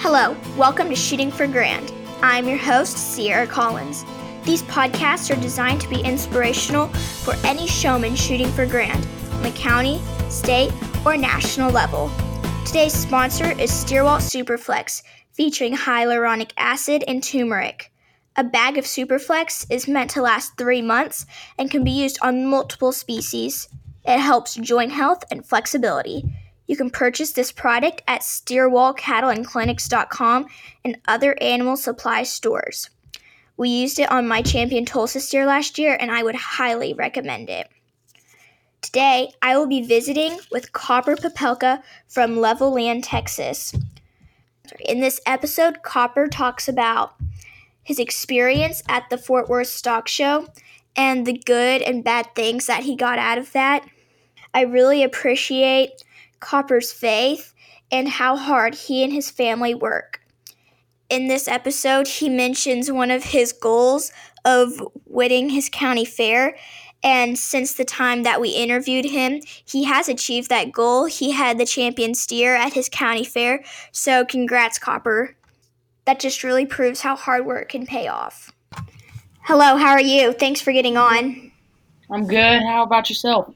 Hello, welcome to Shooting for Grand. I'm your host, Sierra Collins. These podcasts are designed to be inspirational for any showman shooting for grand on the county, state, or national level. Today's sponsor is Stierwalt Superflex, featuring hyaluronic acid and turmeric. A bag of Superflex is meant to last three months and can be used on multiple species. It helps joint health and flexibility. You can purchase this product at StierwaltCattleandClinics.com and other animal supply stores. We used it on my champion Tulsa steer last year, and I would highly recommend it. Today, I will be visiting with Copper Popelka from Levelland, Texas. In this episode, Copper talks about his experience at the Fort Worth Stock Show and the good and bad things that he got out of that. I really appreciate Copper's faith and how hard he and his family work. In this episode, he mentions one of his goals of winning his county fair. And since the time that we interviewed him, he has achieved that goal. He had the champion steer at his county fair. So, congrats, Copper. That just really proves how hard work can pay off. Hello, how are you? Thanks for getting on. I'm good. How about yourself?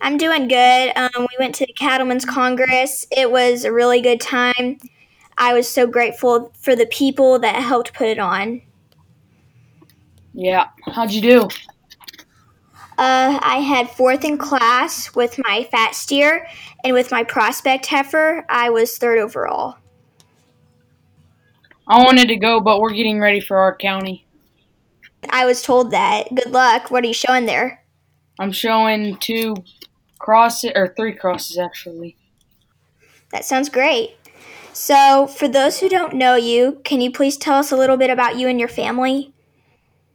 I'm doing good. Um, we went to the Cattlemen's Congress. It was a really good time. I was so grateful for the people that helped put it on. Yeah. How'd you do? Uh, I had fourth in class with my fat steer, and with my prospect heifer, I was third overall. I wanted to go, but we're getting ready for our county. I was told that. Good luck. What are you showing there? I'm showing two crosses, or three crosses actually. That sounds great. So, for those who don't know you, can you please tell us a little bit about you and your family?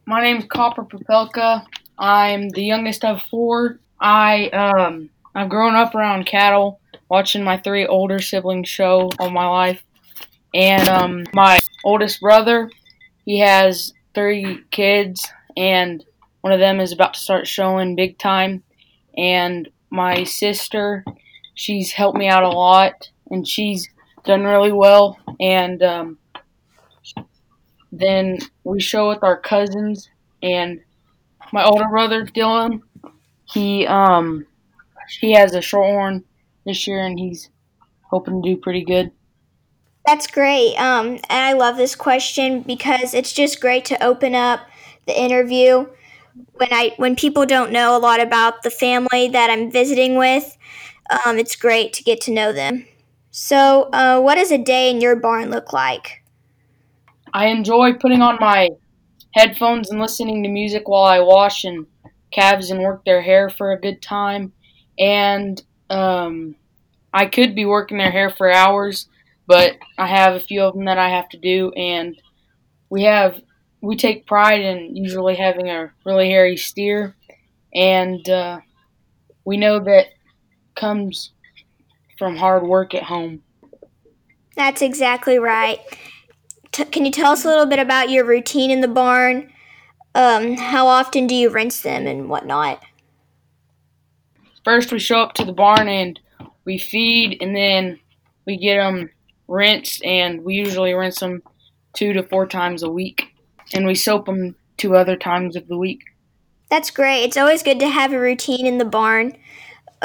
My name's Copper Popelka. I'm the youngest of four. I um I've grown up around cattle, watching my three older siblings show all my life. And um my oldest brother, he has three kids and one of them is about to start showing big time. And my sister, she's helped me out a lot and she's done really well. And um, then we show with our cousins and my older brother Dylan. He um he has a shorthorn this year and he's hoping to do pretty good. That's great. Um, and I love this question because it's just great to open up the interview when I when people don't know a lot about the family that I'm visiting with. Um, it's great to get to know them. So, uh, what does a day in your barn look like? I enjoy putting on my headphones and listening to music while I wash and calves and work their hair for a good time. And um, I could be working their hair for hours, but I have a few of them that I have to do. And we have we take pride in usually having a really hairy steer, and uh, we know that comes from hard work at home. That's exactly right. T- can you tell us a little bit about your routine in the barn? Um, how often do you rinse them and whatnot? First, we show up to the barn and we feed, and then we get them rinsed, and we usually rinse them two to four times a week, and we soap them two other times of the week. That's great. It's always good to have a routine in the barn.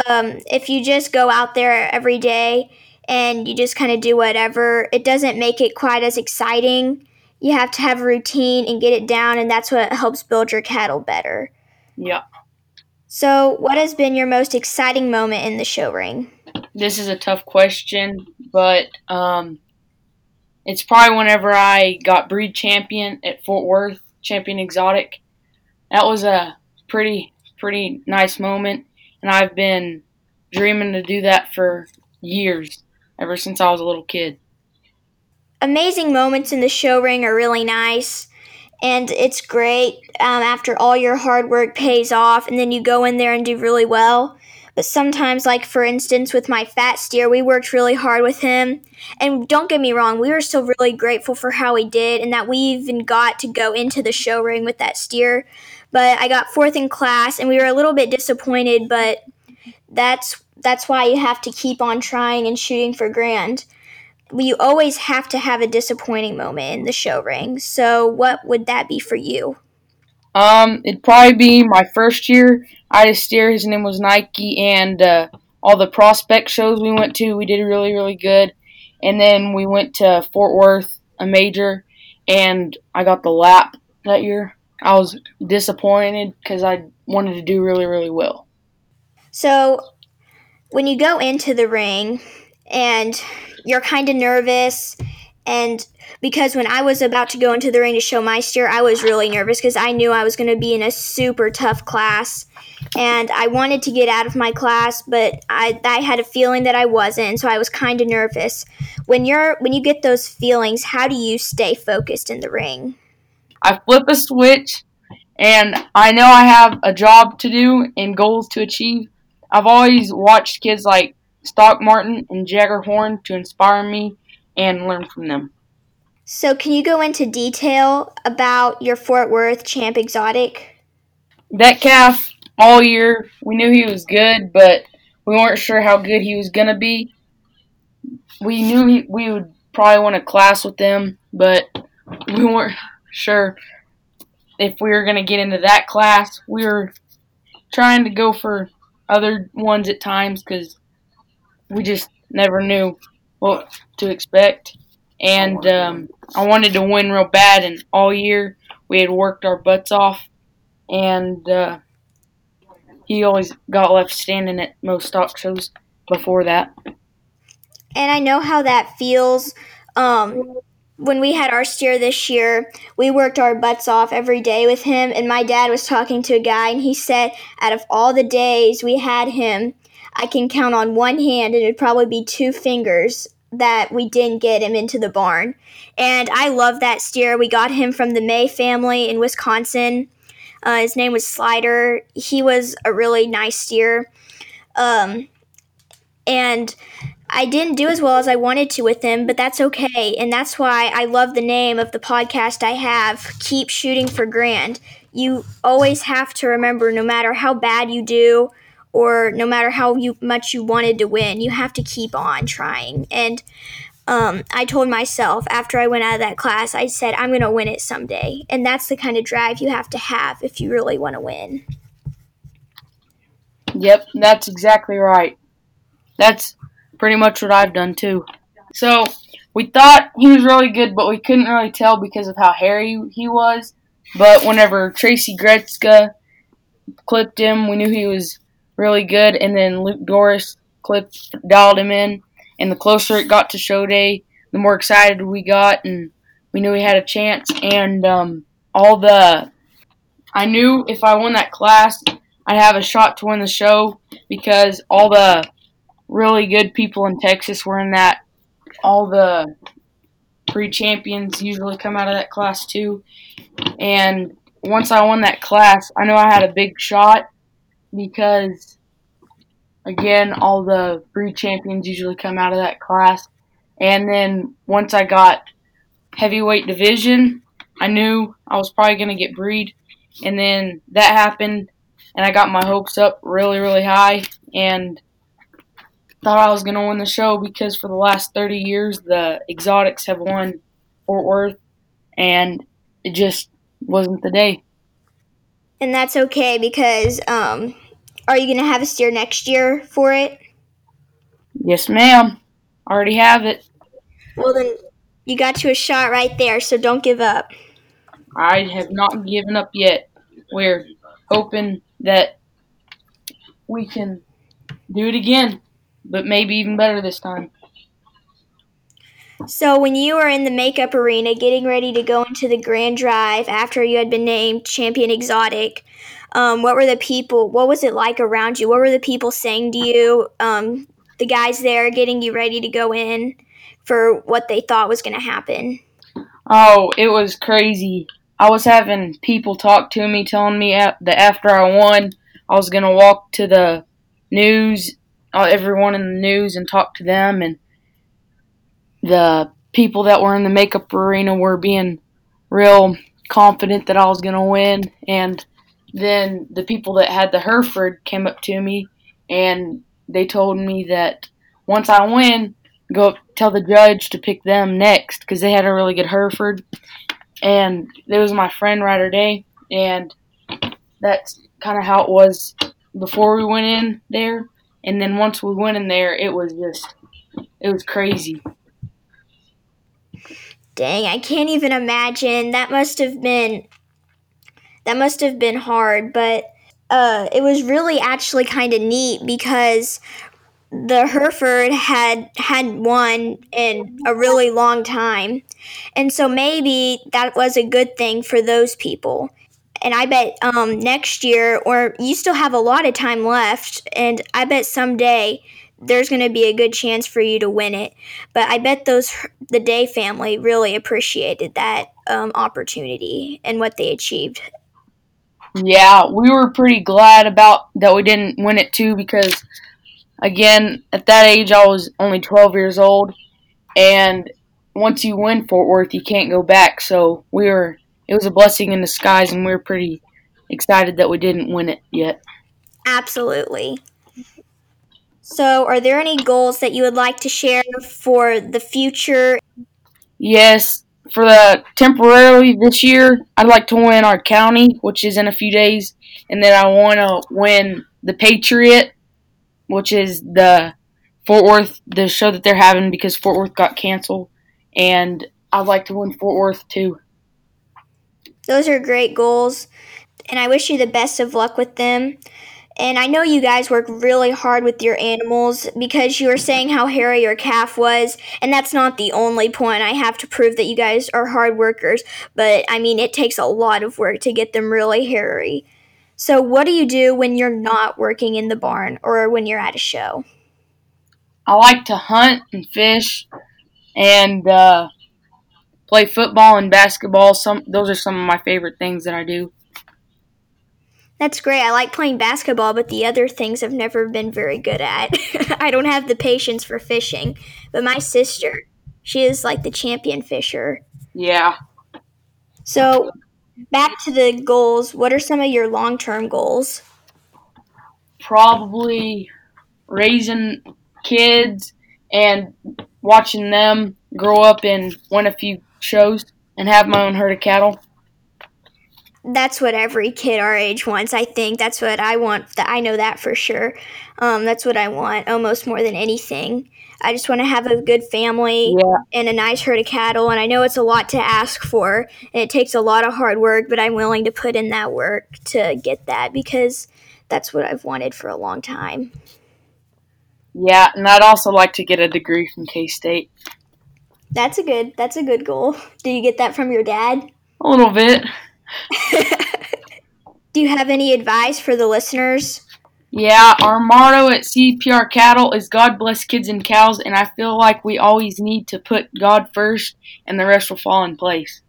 Um, if you just go out there every day and you just kind of do whatever, it doesn't make it quite as exciting. You have to have a routine and get it down, and that's what helps build your cattle better. Yeah. So, what has been your most exciting moment in the show ring? This is a tough question, but um, it's probably whenever I got breed champion at Fort Worth, champion exotic. That was a pretty pretty nice moment, and I've been dreaming to do that for years, ever since I was a little kid. Amazing moments in the show ring are really nice, and it's great um, after all your hard work pays off, and then you go in there and do really well. But sometimes, like for instance, with my fat steer, we worked really hard with him. And don't get me wrong, we were still really grateful for how he did and that we even got to go into the show ring with that steer. But I got fourth in class and we were a little bit disappointed, but that's that's why you have to keep on trying and shooting for grand. You always have to have a disappointing moment in the show ring. So, what would that be for you? Um, it'd probably be my first year. I had a steer. His name was Nike, and uh, all the prospect shows we went to, we did really, really good. And then we went to Fort Worth, a major, and I got the lap that year. I was disappointed because I wanted to do really, really well. So, when you go into the ring and you're kind of nervous and because when I was about to go into the ring to show my steer, I was really nervous because I knew I was going to be in a super tough class, and I wanted to get out of my class, but I, I had a feeling that I wasn't, so I was kind of nervous. When you're when you get those feelings, how do you stay focused in the ring? I flip a switch, and I know I have a job to do and goals to achieve. I've always watched kids like Stock Martin and Jagger Horn to inspire me and learn from them. So, can you go into detail about your Fort Worth Champ Exotic? That calf, all year, we knew he was good, but we weren't sure how good he was going to be. We knew he, we would probably want to class with him, but we weren't sure if we were going to get into that class. We were trying to go for other ones at times because we just never knew what to expect. And um, I wanted to win real bad, and all year we had worked our butts off, and uh, he always got left standing at most stock shows before that. And I know how that feels. Um, when we had our steer this year, we worked our butts off every day with him. And my dad was talking to a guy, and he said, out of all the days we had him, I can count on one hand, and it'd probably be two fingers that we didn't get him into the barn. And I love that steer. We got him from the May family in Wisconsin. Uh, his name was Slider. He was a really nice steer. Um, and I didn't do as well as I wanted to with him, but that's okay. And that's why I love the name of the podcast I have, Keep Shooting for Grand. You always have to remember no matter how bad you do, or no matter how you, much you wanted to win, you have to keep on trying. And um, I told myself after I went out of that class, I said, I'm going to win it someday. And that's the kind of drive you have to have if you really want to win. Yep, that's exactly right. That's pretty much what I've done too. So we thought he was really good, but we couldn't really tell because of how hairy he was. But whenever Tracy Gretzka clipped him, we knew he was really good. And then Luke Doris clipped, dialed him in. And the closer it got to show day, the more excited we got, and we knew we had a chance. And um, all the, I knew if I won that class, I'd have a shot to win the show because all the really good people in Texas were in that. All the pre champions usually come out of that class too. And once I won that class, I knew I had a big shot because again, all the breed champions usually come out of that class. And then once I got heavyweight division, I knew I was probably going to get breed. And then that happened, and I got my hopes up really, really high, and thought I was going to win the show because for the last 30 years, the exotics have won Fort Worth, and it just wasn't the day. And that's okay because um, are you going to have a steer next year for it? Yes, ma'am. Already have it. Well, then you got you a shot right there, so don't give up. I have not given up yet. We're hoping that we can do it again, but maybe even better this time. So, when you were in the makeup arena getting ready to go into the grand drive after you had been named champion exotic, um, what were the people? What was it like around you? What were the people saying to you? Um, the guys there getting you ready to go in for what they thought was going to happen. Oh, it was crazy. I was having people talk to me, telling me that after I won, I was going to walk to the news, uh, everyone in the news, and talk to them. And the people that were in the makeup arena were being real confident that I was going to win. And then the people that had the Hereford came up to me and they told me that once I win, go tell the judge to pick them next because they had a really good Hereford, and it was my friend Rider Day, and that's kind of how it was before we went in there, and then once we went in there, it was just it was crazy. Dang, I can't even imagine. That must have been that must have been hard, but uh, it was really actually kind of neat because the Hereford had had won in a really long time, and so maybe that was a good thing for those people. And I bet um, next year, or you still have a lot of time left, and I bet someday there's going to be a good chance for you to win it. But I bet those the Day family really appreciated that um, opportunity and what they achieved. Yeah, we were pretty glad about that we didn't win it too because again, at that age I was only 12 years old and once you win Fort Worth, you can't go back. So, we were it was a blessing in disguise and we were pretty excited that we didn't win it yet. Absolutely. So, are there any goals that you would like to share for the future? Yes, for the temporarily this year, I'd like to win our county, which is in a few days, and then I want to win the Patriot, which is the Fort Worth, the show that they're having because Fort Worth got canceled, and I'd like to win Fort Worth too. Those are great goals, and I wish you the best of luck with them. And I know you guys work really hard with your animals because you were saying how hairy your calf was, and that's not the only point. I have to prove that you guys are hard workers, but I mean, it takes a lot of work to get them really hairy. So, what do you do when you're not working in the barn or when you're at a show? I like to hunt and fish and uh, play football and basketball. Some those are some of my favorite things that I do. That's great. I like playing basketball, but the other things I've never been very good at. I don't have the patience for fishing. But my sister, she is like the champion fisher. Yeah. So, back to the goals. What are some of your long term goals? Probably raising kids and watching them grow up and win a few shows and have my own herd of cattle that's what every kid our age wants. I think that's what I want. That I know that for sure. Um, that's what I want almost more than anything. I just want to have a good family yeah. and a nice herd of cattle. And I know it's a lot to ask for, and it takes a lot of hard work. But I'm willing to put in that work to get that because that's what I've wanted for a long time. Yeah, and I'd also like to get a degree from K State. That's a good. That's a good goal. Do you get that from your dad? A little bit. Do you have any advice for the listeners? Yeah, our motto at CPR Cattle is God bless kids and cows, and I feel like we always need to put God first and the rest will fall in place.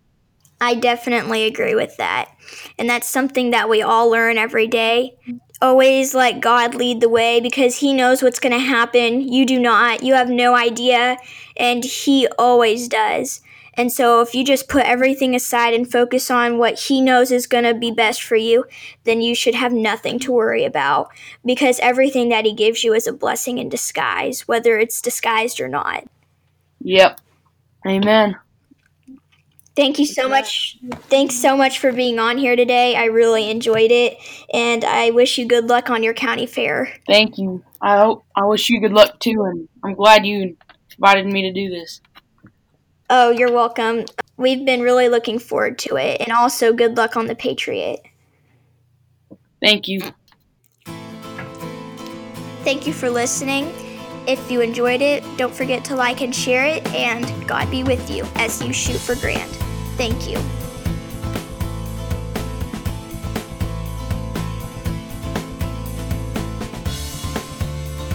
I definitely agree with that. And that's something that we all learn every day. Always let God lead the way because He knows what's going to happen. You do not. You have no idea, and He always does. And so, if you just put everything aside and focus on what He knows is going to be best for you, then you should have nothing to worry about because everything that He gives you is a blessing in disguise, whether it's disguised or not. Yep. Amen. Thank you so much. Thanks so much for being on here today. I really enjoyed it, and I wish you good luck on your county fair. Thank you. I hope I wish you good luck too, and I'm glad you invited me to do this. Oh, you're welcome. We've been really looking forward to it. And also, good luck on the Patriot. Thank you. Thank you for listening. If you enjoyed it, don't forget to like and share it, and God be with you as you shoot for Grand. Thank you.